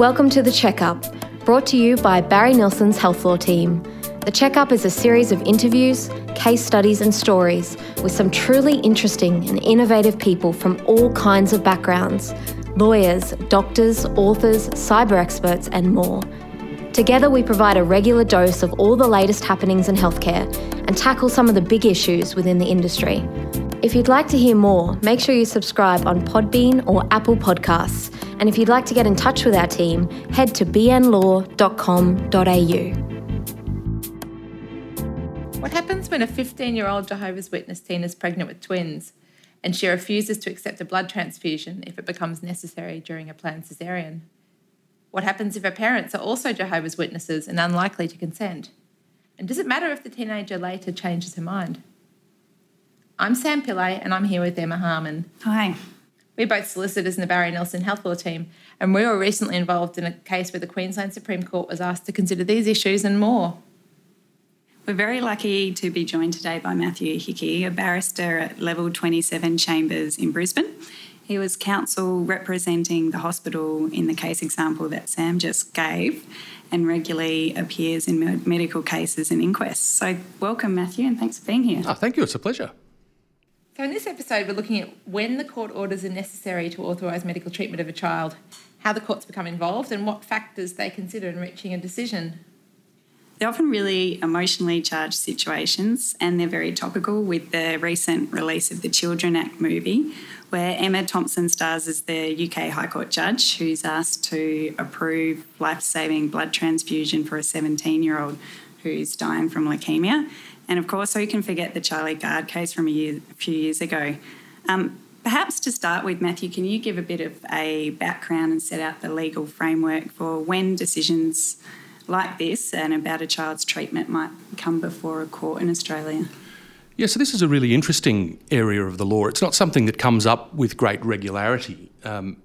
Welcome to The Checkup, brought to you by Barry Nilsson's Health Law team. The Checkup is a series of interviews, case studies, and stories with some truly interesting and innovative people from all kinds of backgrounds lawyers, doctors, authors, cyber experts, and more. Together, we provide a regular dose of all the latest happenings in healthcare and tackle some of the big issues within the industry. If you'd like to hear more, make sure you subscribe on Podbean or Apple Podcasts. And if you'd like to get in touch with our team, head to bnlaw.com.au. What happens when a 15 year old Jehovah's Witness teen is pregnant with twins and she refuses to accept a blood transfusion if it becomes necessary during a planned caesarean? What happens if her parents are also Jehovah's Witnesses and unlikely to consent? And does it matter if the teenager later changes her mind? I'm Sam Pillay and I'm here with Emma Harman. Hi. We're both solicitors in the Barry Nilsson Health Law team, and we were recently involved in a case where the Queensland Supreme Court was asked to consider these issues and more. We're very lucky to be joined today by Matthew Hickey, a barrister at Level 27 Chambers in Brisbane. He was counsel representing the hospital in the case example that Sam just gave and regularly appears in medical cases and inquests. So, welcome, Matthew, and thanks for being here. Oh, thank you. It's a pleasure. So, in this episode, we're looking at when the court orders are necessary to authorise medical treatment of a child, how the courts become involved, and what factors they consider in reaching a decision. They're often really emotionally charged situations, and they're very topical with the recent release of the Children Act movie, where Emma Thompson stars as the UK High Court judge who's asked to approve life saving blood transfusion for a 17 year old who's dying from leukemia. And of course, who can forget the Charlie Gard case from a, year, a few years ago? Um, perhaps to start with, Matthew, can you give a bit of a background and set out the legal framework for when decisions like this and about a child's treatment might come before a court in Australia? Yeah, so this is a really interesting area of the law. It's not something that comes up with great regularity. Um,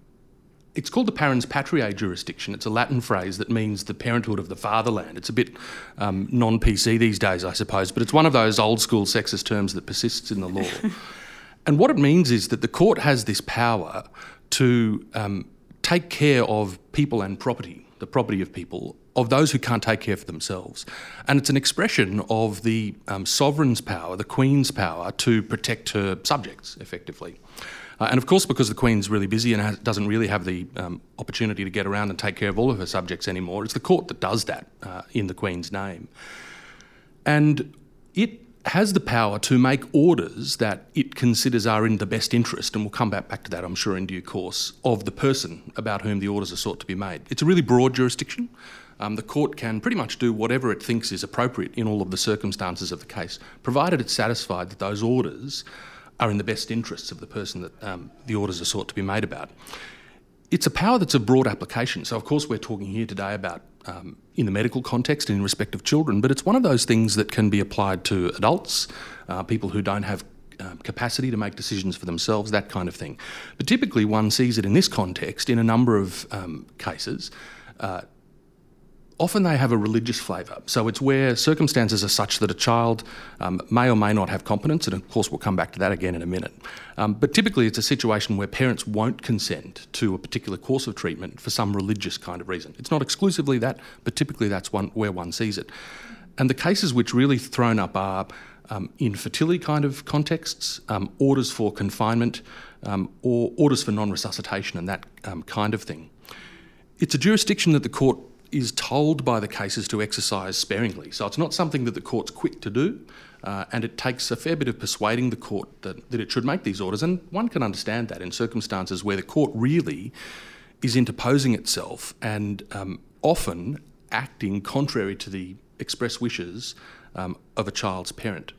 it's called the parens patriae jurisdiction. It's a Latin phrase that means the parenthood of the fatherland. It's a bit um, non PC these days, I suppose, but it's one of those old school sexist terms that persists in the law. and what it means is that the court has this power to um, take care of people and property, the property of people, of those who can't take care for themselves. And it's an expression of the um, sovereign's power, the Queen's power, to protect her subjects effectively. Uh, and of course, because the Queen's really busy and has, doesn't really have the um, opportunity to get around and take care of all of her subjects anymore, it's the court that does that uh, in the Queen's name. And it has the power to make orders that it considers are in the best interest, and we'll come back, back to that, I'm sure, in due course, of the person about whom the orders are sought to be made. It's a really broad jurisdiction. Um, the court can pretty much do whatever it thinks is appropriate in all of the circumstances of the case, provided it's satisfied that those orders are in the best interests of the person that um, the orders are sought to be made about. It's a power that's a broad application. So, of course, we're talking here today about um, in the medical context in respect of children, but it's one of those things that can be applied to adults, uh, people who don't have um, capacity to make decisions for themselves, that kind of thing. But typically, one sees it in this context in a number of um, cases. Uh, often they have a religious flavour. So it's where circumstances are such that a child um, may or may not have competence, and of course we'll come back to that again in a minute. Um, but typically it's a situation where parents won't consent to a particular course of treatment for some religious kind of reason. It's not exclusively that, but typically that's one, where one sees it. And the cases which really thrown up are um, infertility kind of contexts, um, orders for confinement, um, or orders for non resuscitation and that um, kind of thing. It's a jurisdiction that the court is told by the cases to exercise sparingly. So it's not something that the court's quick to do, uh, and it takes a fair bit of persuading the court that, that it should make these orders. And one can understand that in circumstances where the court really is interposing itself and um, often acting contrary to the express wishes um, of a child's parent.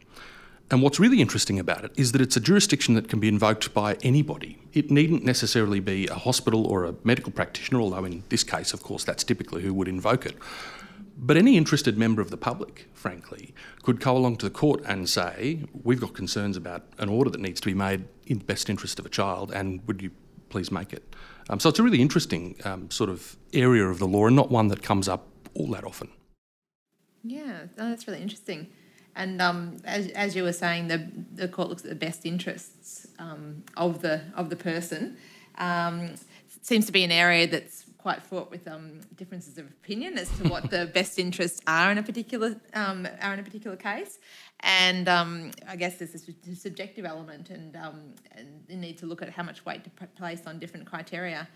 And what's really interesting about it is that it's a jurisdiction that can be invoked by anybody. It needn't necessarily be a hospital or a medical practitioner, although in this case, of course, that's typically who would invoke it. But any interested member of the public, frankly, could go along to the court and say, We've got concerns about an order that needs to be made in the best interest of a child, and would you please make it? Um, so it's a really interesting um, sort of area of the law and not one that comes up all that often. Yeah, that's really interesting. And um, as, as you were saying, the, the court looks at the best interests um, of the of the person. Um, seems to be an area that's quite fraught with um, differences of opinion as to what the best interests are in a particular um, are in a particular case, and um, I guess there's a subjective element, and um, and you need to look at how much weight to place on different criteria.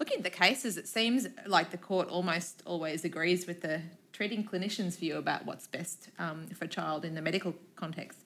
Looking at the cases, it seems like the court almost always agrees with the treating clinician's view about what's best um, for a child in the medical context.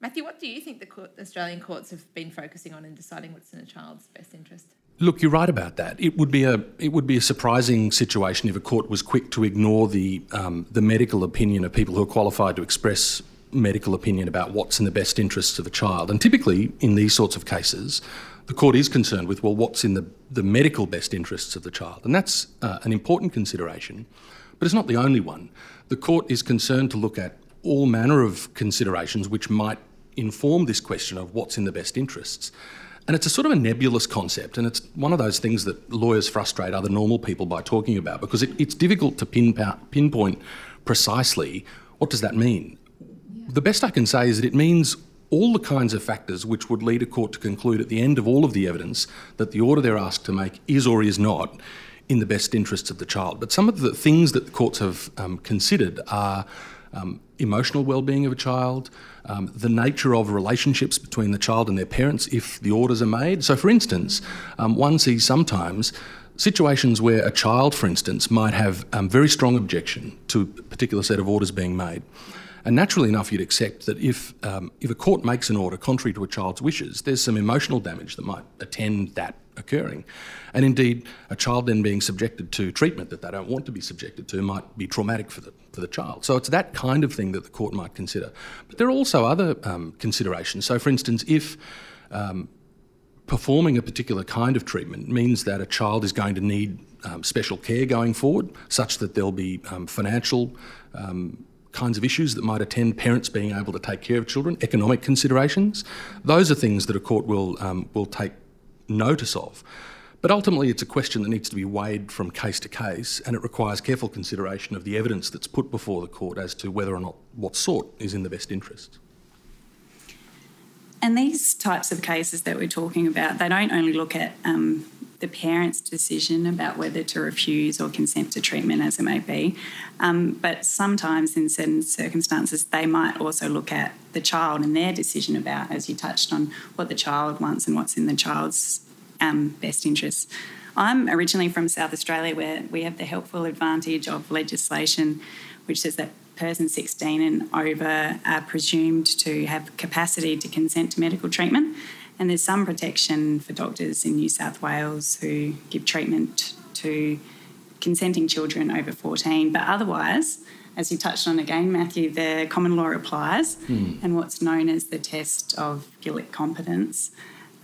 Matthew, what do you think the court, Australian courts have been focusing on in deciding what's in a child's best interest? Look, you're right about that. It would be a it would be a surprising situation if a court was quick to ignore the um, the medical opinion of people who are qualified to express medical opinion about what's in the best interests of a child. And typically, in these sorts of cases, the court is concerned with well, what's in the the medical best interests of the child, and that's uh, an important consideration, but it's not the only one. The court is concerned to look at all manner of considerations which might inform this question of what's in the best interests. And it's a sort of a nebulous concept, and it's one of those things that lawyers frustrate other normal people by talking about because it, it's difficult to pin, pinpoint precisely what does that mean. The best I can say is that it means all the kinds of factors which would lead a court to conclude at the end of all of the evidence that the order they're asked to make is or is not in the best interests of the child. But some of the things that the courts have um, considered are um, emotional well-being of a child, um, the nature of relationships between the child and their parents if the orders are made. So, for instance, um, one sees sometimes situations where a child, for instance, might have um, very strong objection to a particular set of orders being made. And naturally enough, you'd accept that if, um, if a court makes an order contrary to a child's wishes, there's some emotional damage that might attend that occurring. And indeed, a child then being subjected to treatment that they don't want to be subjected to might be traumatic for the, for the child. So it's that kind of thing that the court might consider. But there are also other um, considerations. So, for instance, if um, performing a particular kind of treatment means that a child is going to need um, special care going forward, such that there'll be um, financial um, kinds of issues that might attend parents being able to take care of children, economic considerations. Those are things that a court will um, will take notice of. But ultimately, it's a question that needs to be weighed from case to case, and it requires careful consideration of the evidence that's put before the court as to whether or not what sort is in the best interest. And these types of cases that we're talking about, they don't only look at um, the parent's decision about whether to refuse or consent to treatment, as it may be, um, but sometimes in certain circumstances, they might also look at the child and their decision about, as you touched on, what the child wants and what's in the child's um, best interests. I'm originally from South Australia, where we have the helpful advantage of legislation which says that persons 16 and over are presumed to have capacity to consent to medical treatment. And there's some protection for doctors in New South Wales who give treatment to consenting children over 14. But otherwise, as you touched on again, Matthew, the common law applies, mm. and what's known as the test of Gillick competence.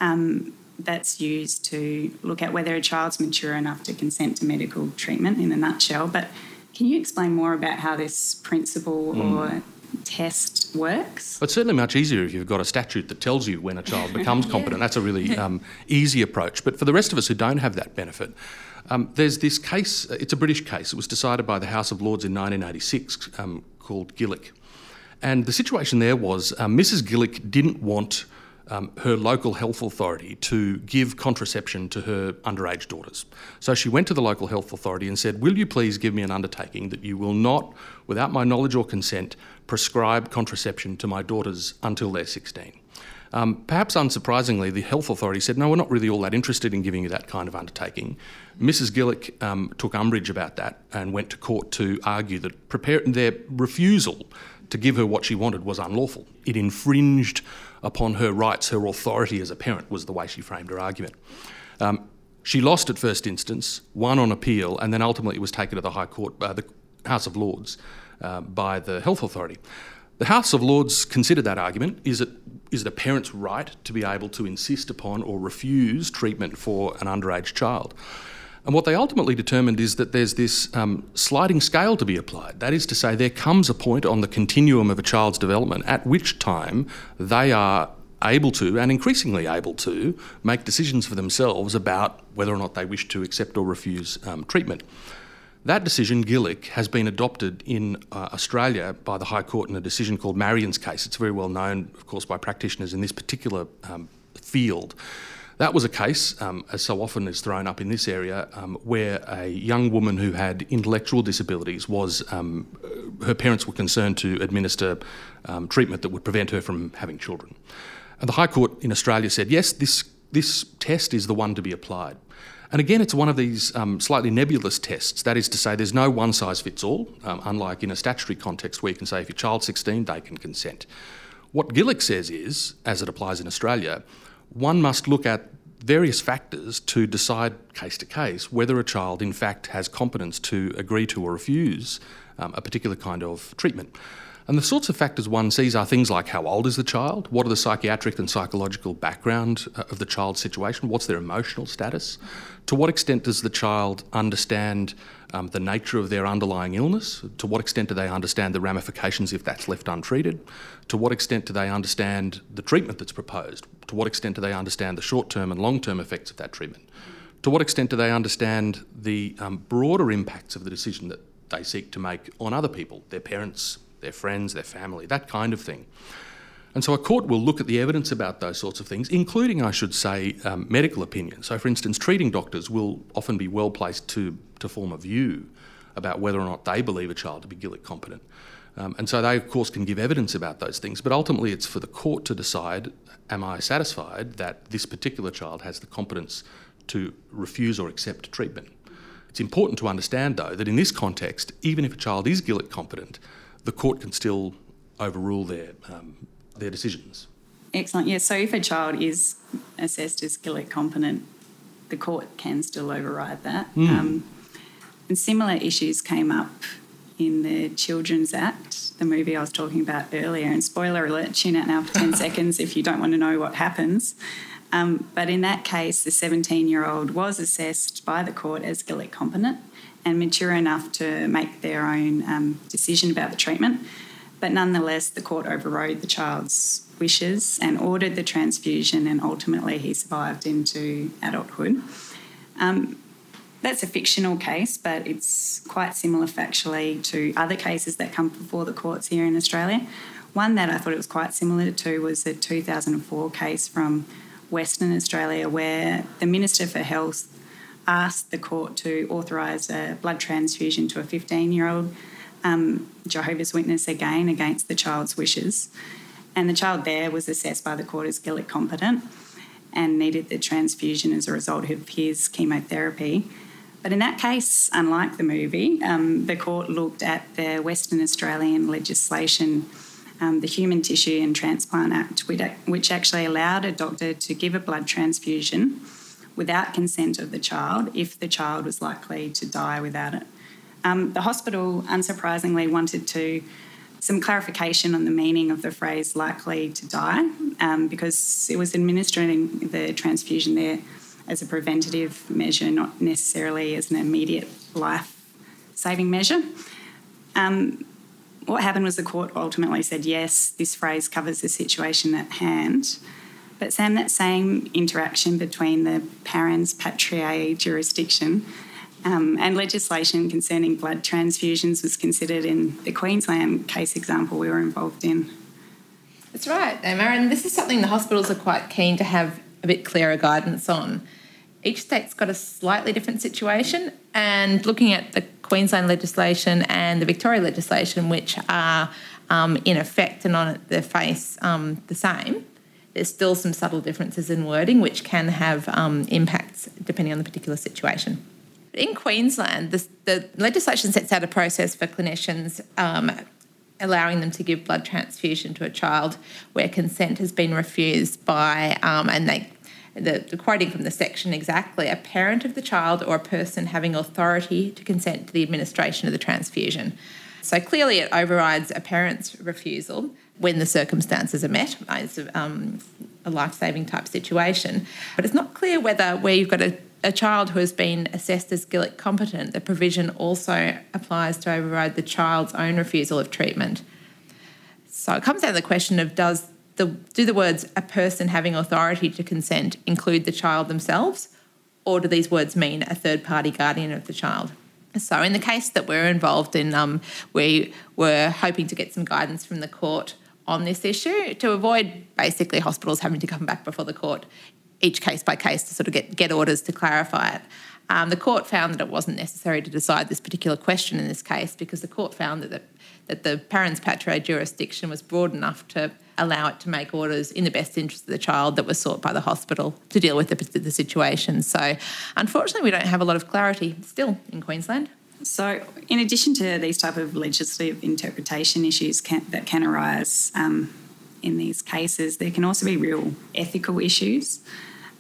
Um, that's used to look at whether a child's mature enough to consent to medical treatment in a nutshell. But can you explain more about how this principle mm. or test works? It's certainly much easier if you've got a statute that tells you when a child becomes yeah. competent. That's a really um, easy approach. But for the rest of us who don't have that benefit, um, there's this case, it's a British case, it was decided by the House of Lords in 1986 um, called Gillick. And the situation there was Mrs. Um, Gillick didn't want um, her local health authority to give contraception to her underage daughters. So she went to the local health authority and said, Will you please give me an undertaking that you will not, without my knowledge or consent, prescribe contraception to my daughters until they're 16? Um, perhaps unsurprisingly, the health authority said, No, we're not really all that interested in giving you that kind of undertaking. Mrs. Gillick um, took umbrage about that and went to court to argue that prepare- their refusal to give her what she wanted was unlawful. It infringed upon her rights, her authority as a parent, was the way she framed her argument. Um, she lost at first instance, won on appeal, and then ultimately was taken to the High Court, uh, the House of Lords, uh, by the Health Authority. The House of Lords considered that argument. Is it, is it a parent's right to be able to insist upon or refuse treatment for an underage child? And what they ultimately determined is that there's this um, sliding scale to be applied. That is to say, there comes a point on the continuum of a child's development at which time they are able to, and increasingly able to, make decisions for themselves about whether or not they wish to accept or refuse um, treatment. That decision, Gillick, has been adopted in uh, Australia by the High Court in a decision called Marion's case. It's very well known, of course, by practitioners in this particular um, field. That was a case, um, as so often is thrown up in this area, um, where a young woman who had intellectual disabilities was, um, her parents were concerned to administer um, treatment that would prevent her from having children. And the High Court in Australia said, yes, this, this test is the one to be applied. And again, it's one of these um, slightly nebulous tests. That is to say, there's no one size fits all, um, unlike in a statutory context where you can say if your child's 16, they can consent. What Gillick says is, as it applies in Australia, one must look at various factors to decide case to case whether a child in fact has competence to agree to or refuse um, a particular kind of treatment. And the sorts of factors one sees are things like how old is the child, what are the psychiatric and psychological background uh, of the child's situation, what's their emotional status, to what extent does the child understand um, the nature of their underlying illness, to what extent do they understand the ramifications if that's left untreated, to what extent do they understand the treatment that's proposed, to what extent do they understand the short term and long term effects of that treatment, to what extent do they understand the um, broader impacts of the decision that they seek to make on other people, their parents, their friends, their family, that kind of thing. And so a court will look at the evidence about those sorts of things, including, I should say, um, medical opinion. So, for instance, treating doctors will often be well placed to, to form a view about whether or not they believe a child to be Gillick competent. Um, and so they, of course, can give evidence about those things, but ultimately it's for the court to decide am I satisfied that this particular child has the competence to refuse or accept treatment? It's important to understand, though, that in this context, even if a child is Gillick competent, the court can still overrule their, um, their decisions. Excellent. Yeah, so if a child is assessed as Gillick competent, the court can still override that. Mm. Um, and similar issues came up in the Children's Act, the movie I was talking about earlier. And spoiler alert, tune out now for 10 seconds if you don't want to know what happens. Um, but in that case, the 17 year old was assessed by the court as Gillick competent and mature enough to make their own um, decision about the treatment. But nonetheless, the court overrode the child's wishes and ordered the transfusion, and ultimately he survived into adulthood. Um, that's a fictional case, but it's quite similar factually to other cases that come before the courts here in Australia. One that I thought it was quite similar to was the 2004 case from Western Australia, where the Minister for Health asked the court to authorise a blood transfusion to a 15 year old um, Jehovah's Witness again against the child's wishes. And the child there was assessed by the court as Gillick competent and needed the transfusion as a result of his chemotherapy. But in that case, unlike the movie, um, the court looked at the Western Australian legislation, um, the Human Tissue and Transplant Act, which actually allowed a doctor to give a blood transfusion without consent of the child if the child was likely to die without it. Um, the hospital, unsurprisingly, wanted to some clarification on the meaning of the phrase likely to die um, because it was administering the transfusion there as a preventative measure, not necessarily as an immediate life saving measure. Um, what happened was the court ultimately said yes, this phrase covers the situation at hand. But Sam, that same interaction between the parens patriae jurisdiction um, and legislation concerning blood transfusions was considered in the Queensland case example we were involved in. That's right, Emma, and this is something the hospitals are quite keen to have a bit clearer guidance on. Each state's got a slightly different situation, and looking at the Queensland legislation and the Victoria legislation, which are um, in effect and on their face um, the same, there's still some subtle differences in wording which can have um, impacts depending on the particular situation. In Queensland, the, the, legislation sets out a process for clinicians um, allowing them to give blood transfusion to a child where consent has been refused by, um, and they the, the, quoting from the section exactly, a parent of the child or a person having authority to consent to the administration of the transfusion. So clearly, it overrides a parent's refusal when the circumstances are met. It's um, a life saving type situation. But it's not clear whether, where you've got a, a child who has been assessed as Gillick competent, the provision also applies to override the child's own refusal of treatment. So it comes down to the question of does the, do the words a person having authority to consent include the child themselves, or do these words mean a third party guardian of the child? So, in the case that we're involved in, um, we were hoping to get some guidance from the court on this issue to avoid basically hospitals having to come back before the court each case by case to sort of get, get orders to clarify it. Um, the court found that it wasn't necessary to decide this particular question in this case because the court found that the, that the parens patriae jurisdiction was broad enough to allow it to make orders in the best interest of the child that was sought by the hospital to deal with the, the situation. So, unfortunately, we don't have a lot of clarity still in Queensland. So, in addition to these type of legislative interpretation issues can, that can arise um, in these cases, there can also be real ethical issues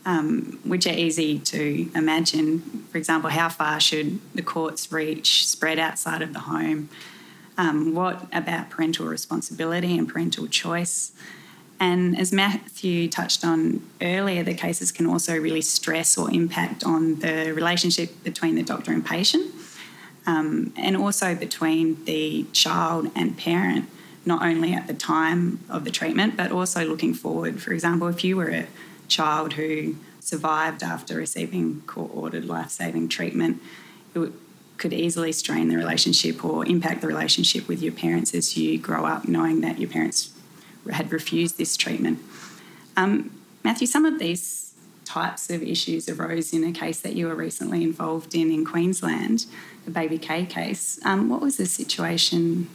um, which are easy to imagine. For example, how far should the courts reach spread outside of the home? Um, what about parental responsibility and parental choice? And as Matthew touched on earlier, the cases can also really stress or impact on the relationship between the doctor and patient, um, and also between the child and parent, not only at the time of the treatment, but also looking forward. For example, if you were a child who survived after receiving court ordered life saving treatment, it could easily strain the relationship or impact the relationship with your parents as you grow up knowing that your parents had refused this treatment. Um, Matthew, some of these types of issues arose in a case that you were recently involved in in Queensland, the Baby K case. Um, what was the situation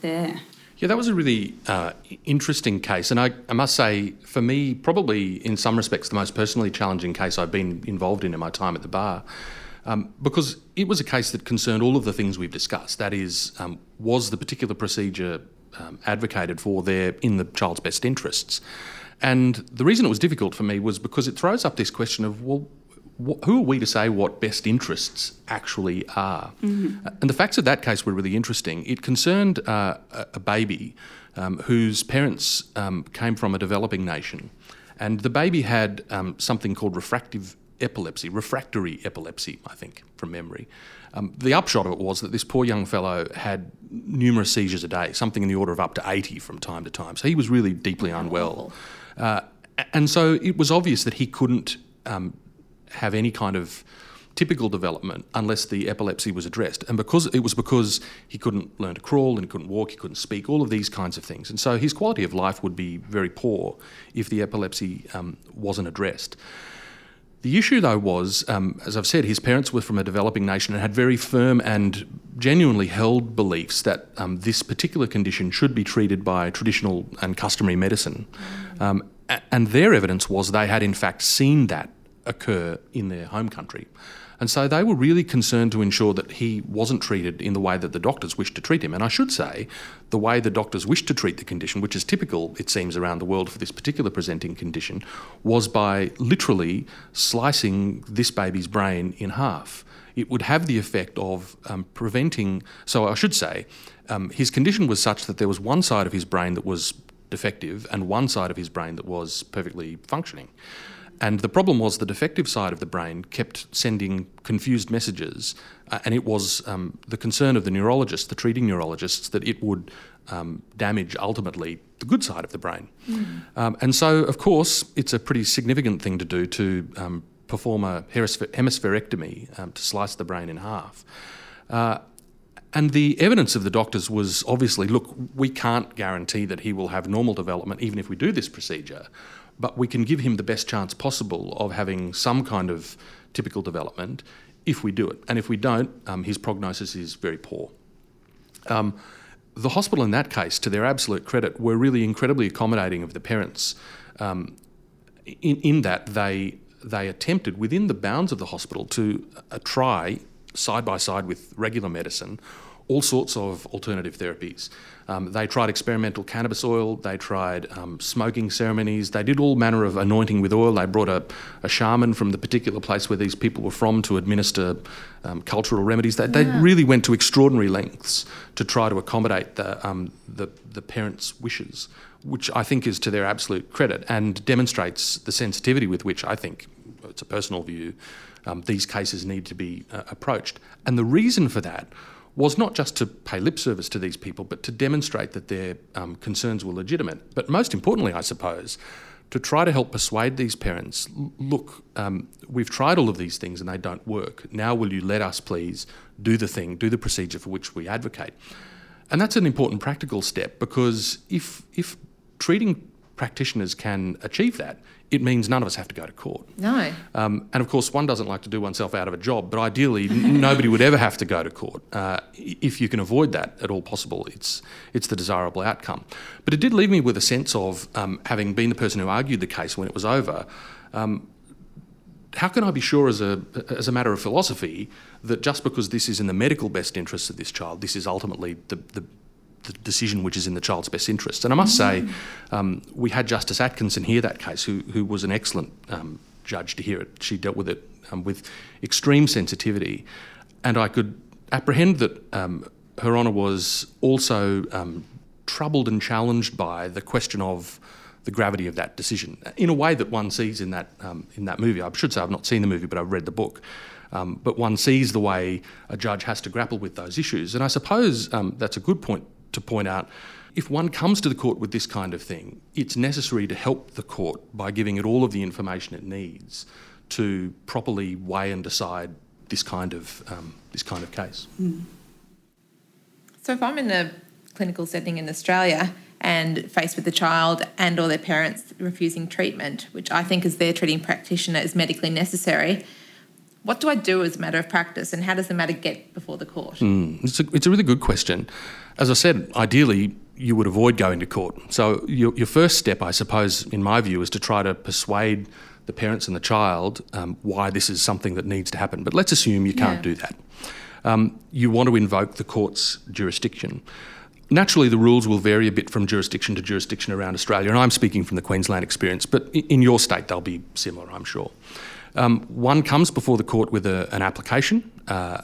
there? Yeah, that was a really uh, interesting case. And I, I, must say, for me, probably in some respects, the most personally challenging case I've been involved in in my time at the bar. Um, because it was a case that concerned all of the things we've discussed. That is, um, was the particular procedure um, advocated for there in the child's best interests? And the reason it was difficult for me was because it throws up this question of, well, who are we to say what best interests actually are? Mm-hmm. And the facts of that case were really interesting. It concerned uh, a baby um, whose parents um, came from a developing nation, and the baby had um, something called refractive epilepsy, refractory epilepsy, I think, from memory. Um, the upshot of it was that this poor young fellow had numerous seizures a day, something in the order of up to 80 from time to time. So he was really deeply unwell. Uh, and so it was obvious that he couldn't um, have any kind of typical development unless the epilepsy was addressed. And because it was because he couldn't learn to crawl and he couldn't walk, he couldn't speak, all of these kinds of things. And so his quality of life would be very poor if the epilepsy um, wasn't addressed. The issue, though, was, um, as I've said, his parents were from a developing nation and had very firm and genuinely held beliefs that um, this particular condition should be treated by traditional and customary medicine. Um, and their evidence was they had, in fact, seen that occur in their home country. And so they were really concerned to ensure that he wasn't treated in the way that the doctors wished to treat him. And I should say, the way the doctors wished to treat the condition, which is typical, it seems, around the world for this particular presenting condition, was by literally slicing this baby's brain in half. It would have the effect of um, preventing, so I should say, um, his condition was such that there was one side of his brain that was defective and one side of his brain that was perfectly functioning. And the problem was the defective side of the brain kept sending confused messages, uh, and it was um, the concern of the neurologists, the treating neurologists, that it would um, damage ultimately the good side of the brain. Mm. Um, and so, of course, it's a pretty significant thing to do to um, perform a hemispherectomy um, to slice the brain in half. Uh, and the evidence of the doctors was obviously look, we can't guarantee that he will have normal development even if we do this procedure but we can give him the best chance possible of having some kind of typical development if we do it. And if we don't, um, his prognosis is very poor. Um, the hospital, in that case, to their absolute credit, were really incredibly accommodating of the parents um, in, in that they, they attempted, within the bounds of the hospital, to uh, try, side by side with regular medicine, all sorts of alternative therapies. Um, they tried experimental cannabis oil, they tried um, smoking ceremonies, they did all manner of anointing with oil. They brought a, a, shaman from the particular place where these people were from to administer um, cultural remedies. They, yeah. they, really went to extraordinary lengths to try to accommodate the, um, the, the parents' wishes, which I think is to their absolute credit and demonstrates the sensitivity with which I think, it's a personal view, um, these cases need to be uh, approached. And the reason for that was not just to pay lip service to these people, but to demonstrate that their um, concerns were legitimate. But most importantly, I suppose, to try to help persuade these parents look, um, we've tried all of these things and they don't work. Now, will you let us please do the thing, do the procedure for which we advocate? And that's an important practical step because if, if treating practitioners can achieve that, it means none of us have to go to court. No. Um, and of course, one doesn't like to do oneself out of a job, but ideally, n- nobody would ever have to go to court. Uh, if you can avoid that at all possible, it's, it's the desirable outcome. But it did leave me with a sense of, um, having been the person who argued the case when it was over, um, how can I be sure, as a, as a matter of philosophy, that just because this is in the medical best interests of this child, this is ultimately the, the the decision which is in the child's best interest. And I must say, um, we had Justice Atkinson hear that case, who, who was an excellent um, judge to hear it. She dealt with it um, with extreme sensitivity. And I could apprehend that um, Her Honour was also um, troubled and challenged by the question of the gravity of that decision in a way that one sees in that, um, in that movie. I should say I've not seen the movie, but I've read the book. Um, but one sees the way a judge has to grapple with those issues. And I suppose um, that's a good point to point out if one comes to the court with this kind of thing, it's necessary to help the court by giving it all of the information it needs to properly weigh and decide this kind of um, this kind of case. Mm. So, if I'm in a clinical setting in Australia and faced with a child and or their parents refusing treatment, which I think as their treating practitioner is medically necessary, what do I do as a matter of practice and how does the matter get before the court? Mm, it's, a, it's a really good question. As I said, ideally, you would avoid going to court. So, your, your first step, I suppose, in my view, is to try to persuade the parents and the child um, why this is something that needs to happen. But let's assume you can't yeah. do that. Um, you want to invoke the court's jurisdiction. Naturally, the rules will vary a bit from jurisdiction to jurisdiction around Australia, and I'm speaking from the Queensland experience, but in your state they'll be similar, I'm sure. Um, one comes before the court with a, an application. Uh,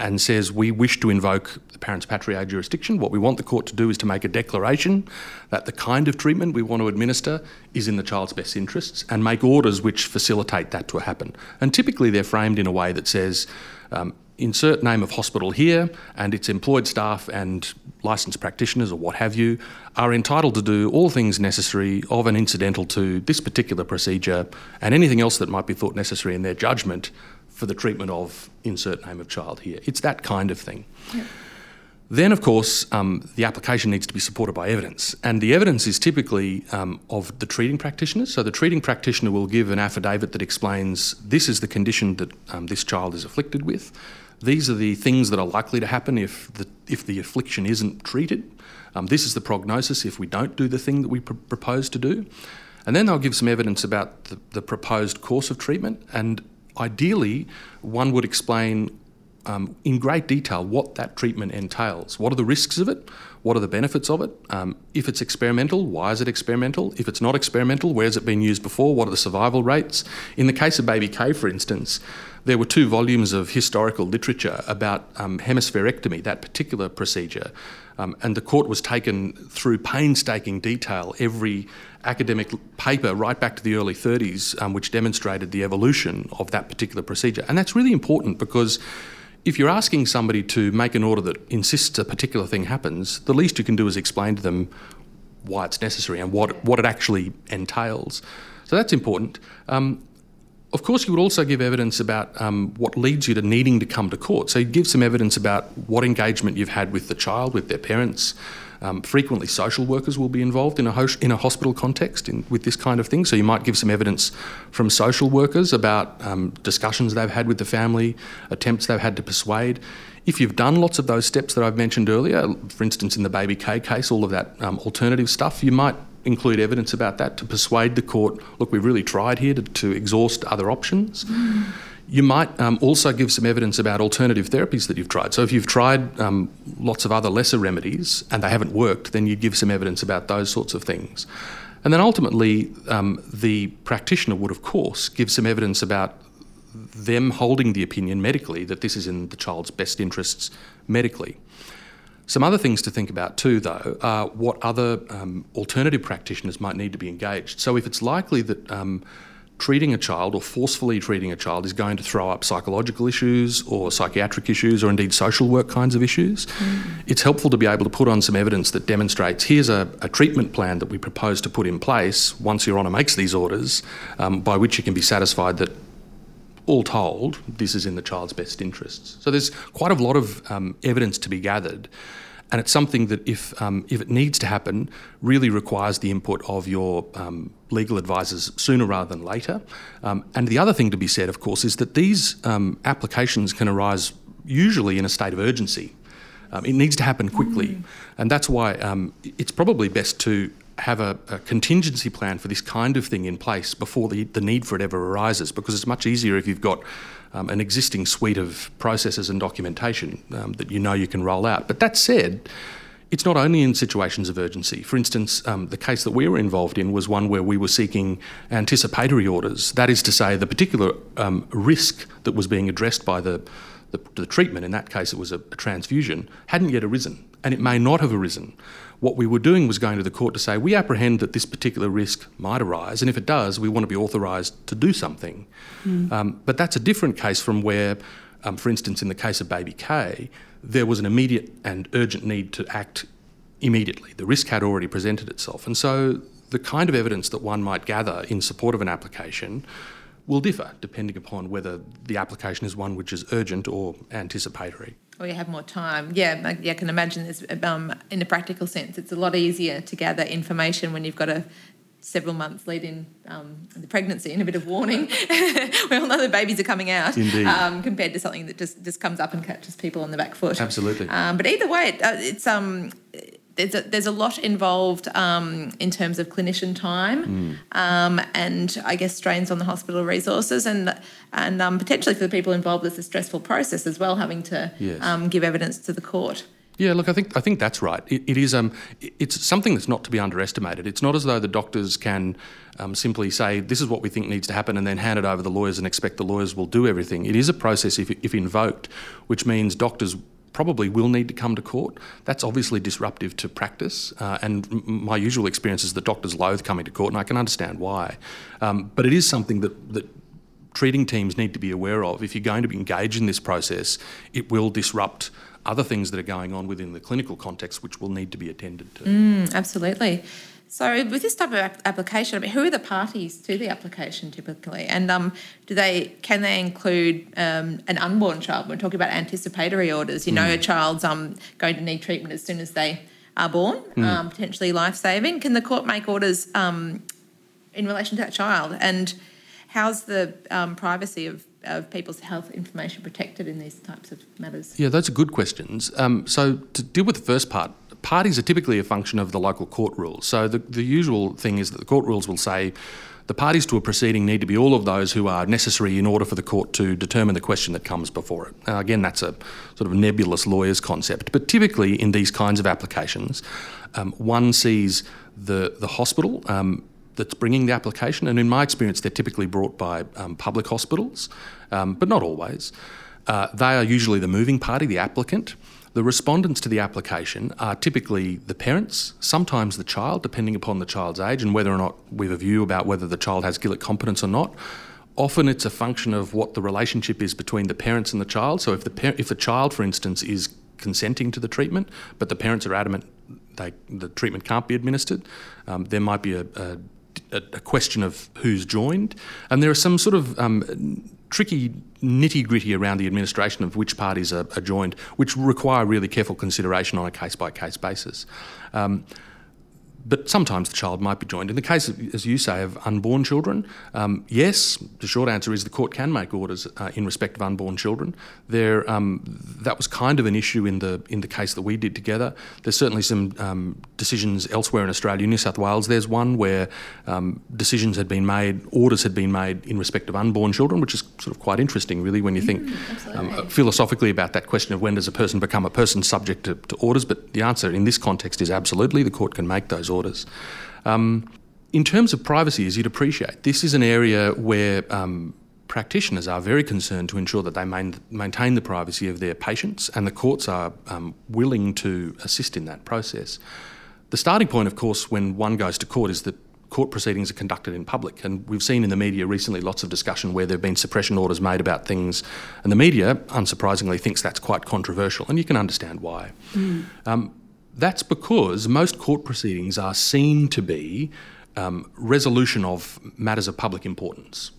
and says we wish to invoke the parens patriae jurisdiction. What we want the court to do is to make a declaration that the kind of treatment we want to administer is in the child's best interests and make orders which facilitate that to happen. And typically they're framed in a way that says um, insert name of hospital here and its employed staff and licensed practitioners or what have you are entitled to do all things necessary of and incidental to this particular procedure and anything else that might be thought necessary in their judgment for the treatment of insert name of child here. It's that kind of thing. Yeah. Then, of course, um, the application needs to be supported by evidence, and the evidence is typically um, of the treating practitioner. So, the treating practitioner will give an affidavit that explains this is the condition that um, this child is afflicted with. These are the things that are likely to happen if the, if the affliction isn't treated. Um, this is the prognosis if we don't do the thing that we pr- propose to do. And then they'll give some evidence about the, the proposed course of treatment and ideally, one would explain um, in great detail what that treatment entails. What are the risks of it? What are the benefits of it? Um, if it's experimental, why is it experimental? If it's not experimental, where has it been used before? What are the survival rates? In the case of baby K, for instance, there were two volumes of historical literature about um, hemispherectomy, that particular procedure, um, and the court was taken through painstaking detail every academic paper right back to the early 30s, um, which demonstrated the evolution of that particular procedure. And that's really important because if you're asking somebody to make an order that insists a particular thing happens, the least you can do is explain to them why it's necessary and what, what it actually entails. So that's important. Um, of course, you would also give evidence about um, what leads you to needing to come to court. So you give some evidence about what engagement you've had with the child, with their parents. Um, frequently, social workers will be involved in a, ho- in a hospital context in, with this kind of thing. So you might give some evidence from social workers about um, discussions they've had with the family, attempts they've had to persuade. If you've done lots of those steps that I've mentioned earlier, for instance, in the baby K case, all of that um, alternative stuff, you might include evidence about that to persuade the court look, we've really tried here to, to exhaust other options. Mm. You might um, also give some evidence about alternative therapies that you've tried. So, if you've tried um, lots of other lesser remedies and they haven't worked, then you'd give some evidence about those sorts of things. And then ultimately, um, the practitioner would, of course, give some evidence about them holding the opinion medically that this is in the child's best interests medically. Some other things to think about too, though, are what other um, alternative practitioners might need to be engaged. So, if it's likely that um, treating a child or forcefully treating a child is going to throw up psychological issues or psychiatric issues or indeed social work kinds of issues, mm. it's helpful to be able to put on some evidence that demonstrates here's a, a, treatment plan that we propose to put in place once Your Honour makes these orders, um, by which you can be satisfied that all told, this is in the child's best interests. So there's quite a lot of um, evidence to be gathered. And it's something that, if um, if it needs to happen, really requires the input of your um, legal advisors sooner rather than later. Um, and the other thing to be said, of course, is that these um, applications can arise usually in a state of urgency. Um, it needs to happen quickly, mm. and that's why um, it's probably best to have a, a, contingency plan for this kind of thing in place before the, the need for it ever arises, because it's much easier if you've got um, an existing suite of processes and documentation um, that you know you can roll out. But that said, it's not only in situations of urgency. For instance, um, the case that we were involved in was one where we were seeking anticipatory orders. That is to say, the particular um, risk that was being addressed by the the, the treatment, in that case it was a, a transfusion, hadn't yet arisen, and it may not have arisen. What we were doing was going to the court to say, we apprehend that this particular risk might arise, and if it does, we want to be authorised to do something. Mm. Um, but that's a different case from where, um, for instance, in the case of baby K, there was an immediate and urgent need to act immediately. The risk had already presented itself. And so the kind of evidence that one might gather in support of an application will differ depending upon whether the application is one which is urgent or anticipatory. Or you have more time. Yeah, I, can imagine this um, in a practical sense. It's a lot easier to gather information when you've got a several months lead in um, the pregnancy and a bit of warning. we all know the babies are coming out um, compared to something that just, just comes up and catches people on the back foot. Absolutely. Um, but either way, it, uh, it's um, there's a, there's a lot involved um, in terms of clinician time mm. um, and I guess strains on the hospital resources and and um, potentially for the people involved it's a stressful process as well having to yes. Um, give evidence to the court. Yeah, look, I think I think that's right. It, it is um, it's something that's not to be underestimated. It's not as though the doctors can um, simply say this is what we think needs to happen and then hand it over to the lawyers and expect the lawyers will do everything. It is a process if, if invoked, which means doctors probably will need to come to court. That's obviously disruptive to practice, uh, and my usual experience is that doctors loathe coming to court, and I can understand why. Um, but it is something that, that treating teams need to be aware of. If you're going to be engaged in this process, it will disrupt other things that are going on within the clinical context, which will need to be attended to. Mm, absolutely. So, with this type of application, I mean, who are the parties to the application typically, and um, do they can they include um, an unborn child? We're talking about anticipatory orders. You know, mm. a child's um, going to need treatment as soon as they are born, mm. potentially life saving. Can the court make orders um, in relation to that child? And how's the um, privacy of of people's health information protected in these types of matters? Yeah, those are good questions. Um, so, to deal with the first part, parties are typically a function of the local court rules. So the, the usual thing is that the court rules will say the parties to a proceeding need to be all of those who are necessary in order for the court to determine the question that comes before it. Now, again, that's a sort of nebulous lawyer's concept, but typically in these kinds of applications, um, one sees the, the hospital um, that's bringing the application, and in my experience, they're typically brought by um, public hospitals, um, but not always. Uh, they are usually the moving party, the applicant. The respondents to the application are typically the parents, sometimes the child, depending upon the child's age and whether or not we have a view about whether the child has Gillick competence or not. Often it's a function of what the relationship is between the parents and the child. So if the par- if the child, for instance, is consenting to the treatment, but the parents are adamant they, the treatment can't be administered, um, there might be a, a a, question of who's joined, and there are some sort of um, tricky nitty gritty around the administration of which parties are, are, joined, which require really careful consideration on a case by case basis. Um, but sometimes the child might be joined. In the case, of, as you say, of unborn children, um, yes, the short answer is the court can make orders uh, in respect of unborn children. There, um, that was kind of an issue in the in the case that we did together. There's certainly some um, decisions elsewhere in Australia. New South Wales, there's one where um, decisions had been made, orders had been made in respect of unborn children, which is sort of quite interesting, really, when you think mm, philosophically about that question of when does a person become a person subject to, to orders. But the answer in this context is absolutely the court can make those orders. Um, in terms of privacy, as you'd appreciate, this is an area where um, practitioners are very concerned to ensure that they main, maintain the privacy of their patients, and the courts are um, willing to assist in that process. The starting point, of course, when one goes to court is that court proceedings are conducted in public. And we've seen in the media recently lots of discussion where there have been suppression orders made about things, and the media, unsurprisingly, thinks that's quite controversial, and you can understand why. Mm. Um, that's because most court proceedings are seen to be um, resolution of matters of public importance.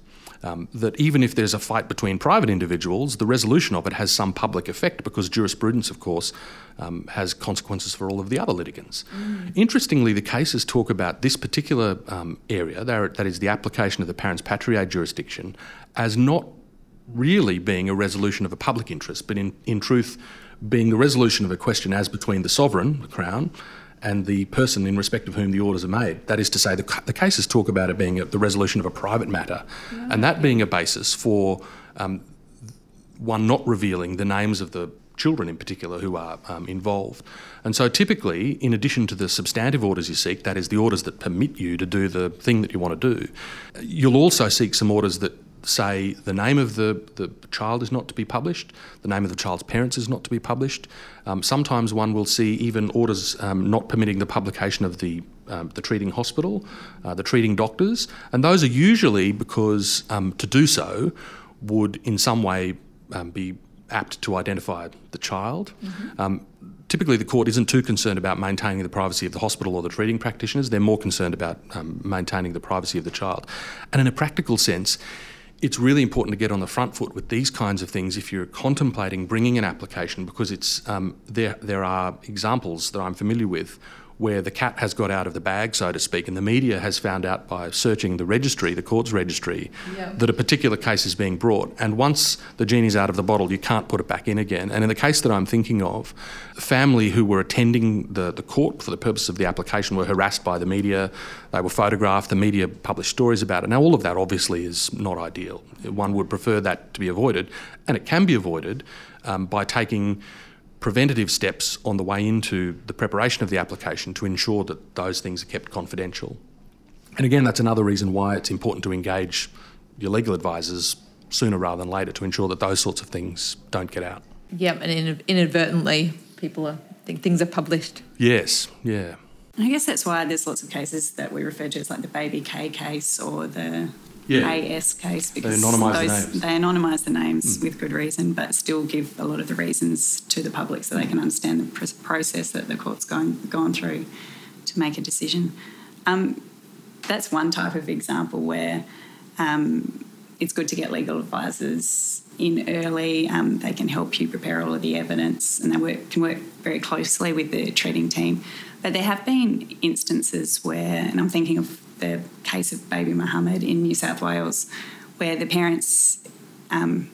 um, that even if there's a fight between private individuals, the resolution of it has some public effect because jurisprudence, of course, um, has consequences for all of the other litigants. Mm. Interestingly, the cases talk about this particular um, area, that is the application of the parens patriae jurisdiction, as not really being a resolution of a public interest, but in, in truth, being the resolution of a question as between the sovereign, the Crown, and the person in respect of whom the orders are made. That is to say, the, the cases talk about it being a, the resolution of a private matter, yeah. and that being a basis for um, one not revealing the names of the children in particular who are um, involved. And so, typically, in addition to the substantive orders you seek, that is, the orders that permit you to do the thing that you want to do, you'll also seek some orders that say the name of the, the child is not to be published, the name of the child's parents is not to be published. Um, sometimes one will see even orders um, not permitting the publication of the um, the treating hospital, uh, the treating doctors, and those are usually because um, to do so would in some way um, be apt to identify the child. Mm-hmm. Um, typically, the court isn't too concerned about maintaining the privacy of the hospital or the treating practitioners. They're more concerned about maintaining the privacy of the child. And in a practical sense, it's really important to get on the front foot with these kinds of things if you're contemplating bringing an application because it's um, there. There are examples that I'm familiar with where the cat has got out of the bag, so to speak, and the media has found out by searching the registry, the court's registry, yep. that a particular case is being brought. And once the genie's out of the bottle, you can't put it back in again. And in the case that I'm thinking of, the family who were attending the, the court for the purpose of the application were harassed by the media. They were photographed, the media published stories about it. Now, all of that obviously is not ideal. One would prefer that to be avoided, and it can be avoided um, by taking preventative steps on the way into the preparation of the application to ensure that those things are kept confidential. And again, that's another reason why it's important to engage your legal advisors sooner rather than later to ensure that those sorts of things don't get out. Yeah, and inadvertently, people are think things are published. Yes, yeah. I guess that's why there's lots of cases that we refer to as like the baby K case or the yeah. AS case because they anonymise the names. They anonymise the names mm. with good reason, but still give a lot of the reasons to the public so they can understand the process that the court's going gone through to make a decision. Um, that's one type of example where um, it's good to get legal advisors in early. Um, they can help you prepare all of the evidence, and they work, can work very closely with the treating team. But there have been instances where, and I'm thinking of the case of baby Mohammed in New South Wales, where the parents um,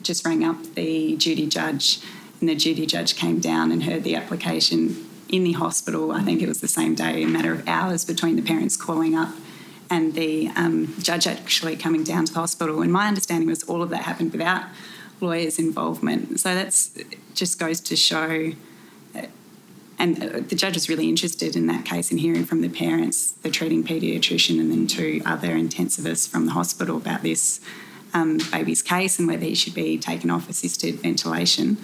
just rang up the duty judge, and the duty judge came down and heard the application in the hospital. I think it was the same day, a matter of hours between the parents calling up and the um, judge actually coming down to the hospital. And my understanding was all of that happened without lawyers' involvement. So that's just goes to show and uh, the judge was really interested in that case in hearing from the parents, the treating paediatrician, and then two other intensivists from the hospital about this um, baby's case and whether he should be taken off assisted ventilation.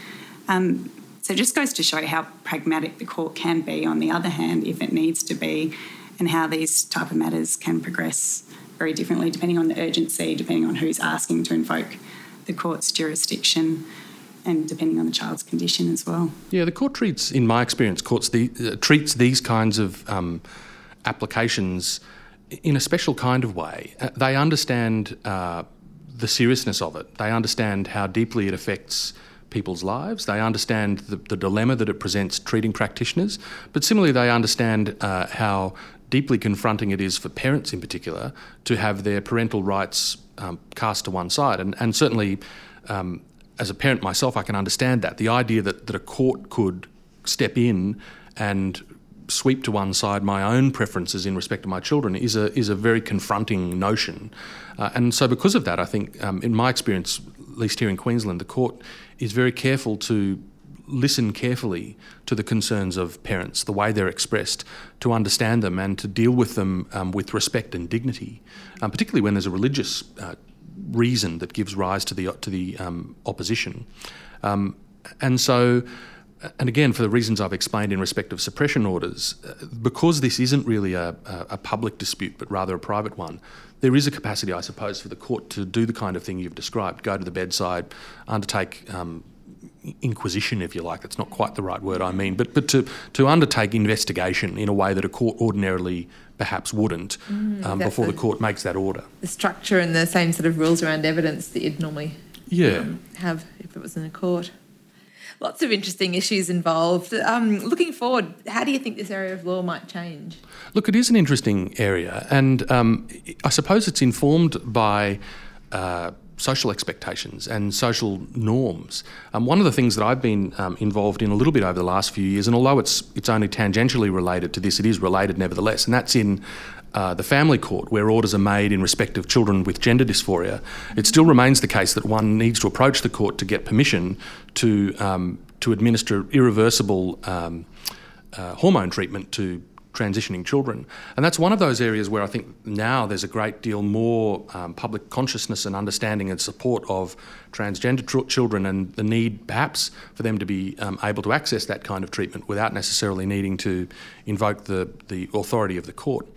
Um, so it just goes to show how pragmatic the court can be, on the other hand, if it needs to be, and how these type of matters can progress very differently depending on the urgency, depending on who's asking to invoke the court's jurisdiction and depending on the child's condition as well. Yeah, the court treats, in my experience, courts the, uh, treats these kinds of um, applications in a special kind of way. Uh, they understand uh, the seriousness of it. They understand how deeply it affects people's lives. They understand the, the dilemma that it presents treating practitioners. But similarly, they understand uh, how deeply confronting it is for parents in particular to have their parental rights um, cast to one side. And, and certainly, um, as a parent myself, I can understand that. The idea that, that a court could step in and sweep to one side my own preferences in respect to my children is a is a very confronting notion, uh, and so because of that, I think um, in my experience, at least here in Queensland, the court is very careful to listen carefully to the concerns of parents, the way they're expressed, to understand them and to deal with them um, with respect and dignity, um, particularly when there's a religious uh, reason that gives rise to the to the um, opposition, um, and so. And again, for the reasons I've explained in respect of suppression orders, uh, because this isn't really a, a, public dispute but rather a private one, there is a capacity, I suppose, for the court to do the kind of thing you've described go to the bedside, undertake um, inquisition, if you like. That's not quite the right word I mean, but, but to, to undertake investigation in a way that a court ordinarily perhaps wouldn't Mm, um, before the the- court makes that order. The structure and the same sort of rules around evidence that you'd normally Yeah. um, have if it was in a court. Lots of interesting issues involved. Um, looking forward, how do you think this area of law might change? Look, it is an interesting area, and um, I suppose it's informed by uh, social expectations and social norms. Um, one of the things that I've been um, involved in a little bit over the last few years, and although it's it's only tangentially related to this, it is related nevertheless, and that's in. Uh, the family court, where orders are made in respect of children with gender dysphoria, it still remains the case that one needs to approach the court to get permission to um, to administer irreversible um, uh, hormone treatment to transitioning children. And that's one of those areas where I think now there's a great deal more um, public consciousness and understanding and support of transgender tr- children and the need perhaps for them to be um, able to access that kind of treatment without necessarily needing to invoke the, the authority of the court.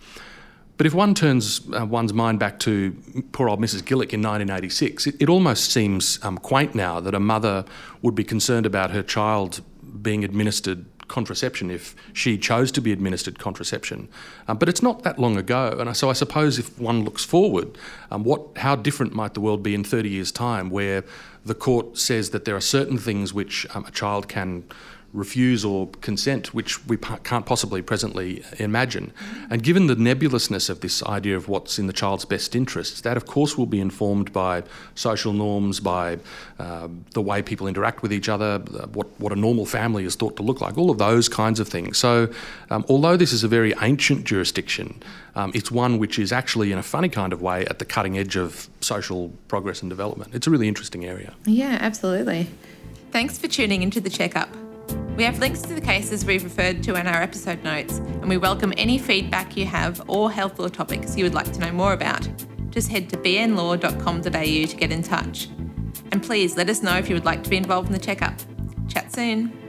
But if one turns uh, one's mind back to poor old Mrs. Gillick in 1986, it, it almost seems um, quaint now that a mother would be concerned about her child being administered contraception if she chose to be administered contraception. Um, but it's not that long ago, and so I suppose if one looks forward, um, what how different might the world be in 30 years' time, where the court says that there are certain things which um, a child can refuse or consent, which we can't possibly presently imagine. And given the nebulousness of this idea of what's in the child's best interests, that of course will be informed by social norms, by uh, the way people interact with each other, uh, what, what a normal family is thought to look like, all of those kinds of things. So, um, although this is a very ancient jurisdiction, um, it's one which is actually, in a funny kind of way, at the cutting edge of social progress and development. It's a really interesting area. Yeah, absolutely. Thanks for tuning into the checkup. We have links to the cases we've referred to in our episode notes, and we welcome any feedback you have or health law topics you would like to know more about. Just head to bnlaw.com.au to get in touch. And please let us know if you would like to be involved in the checkup. Chat soon.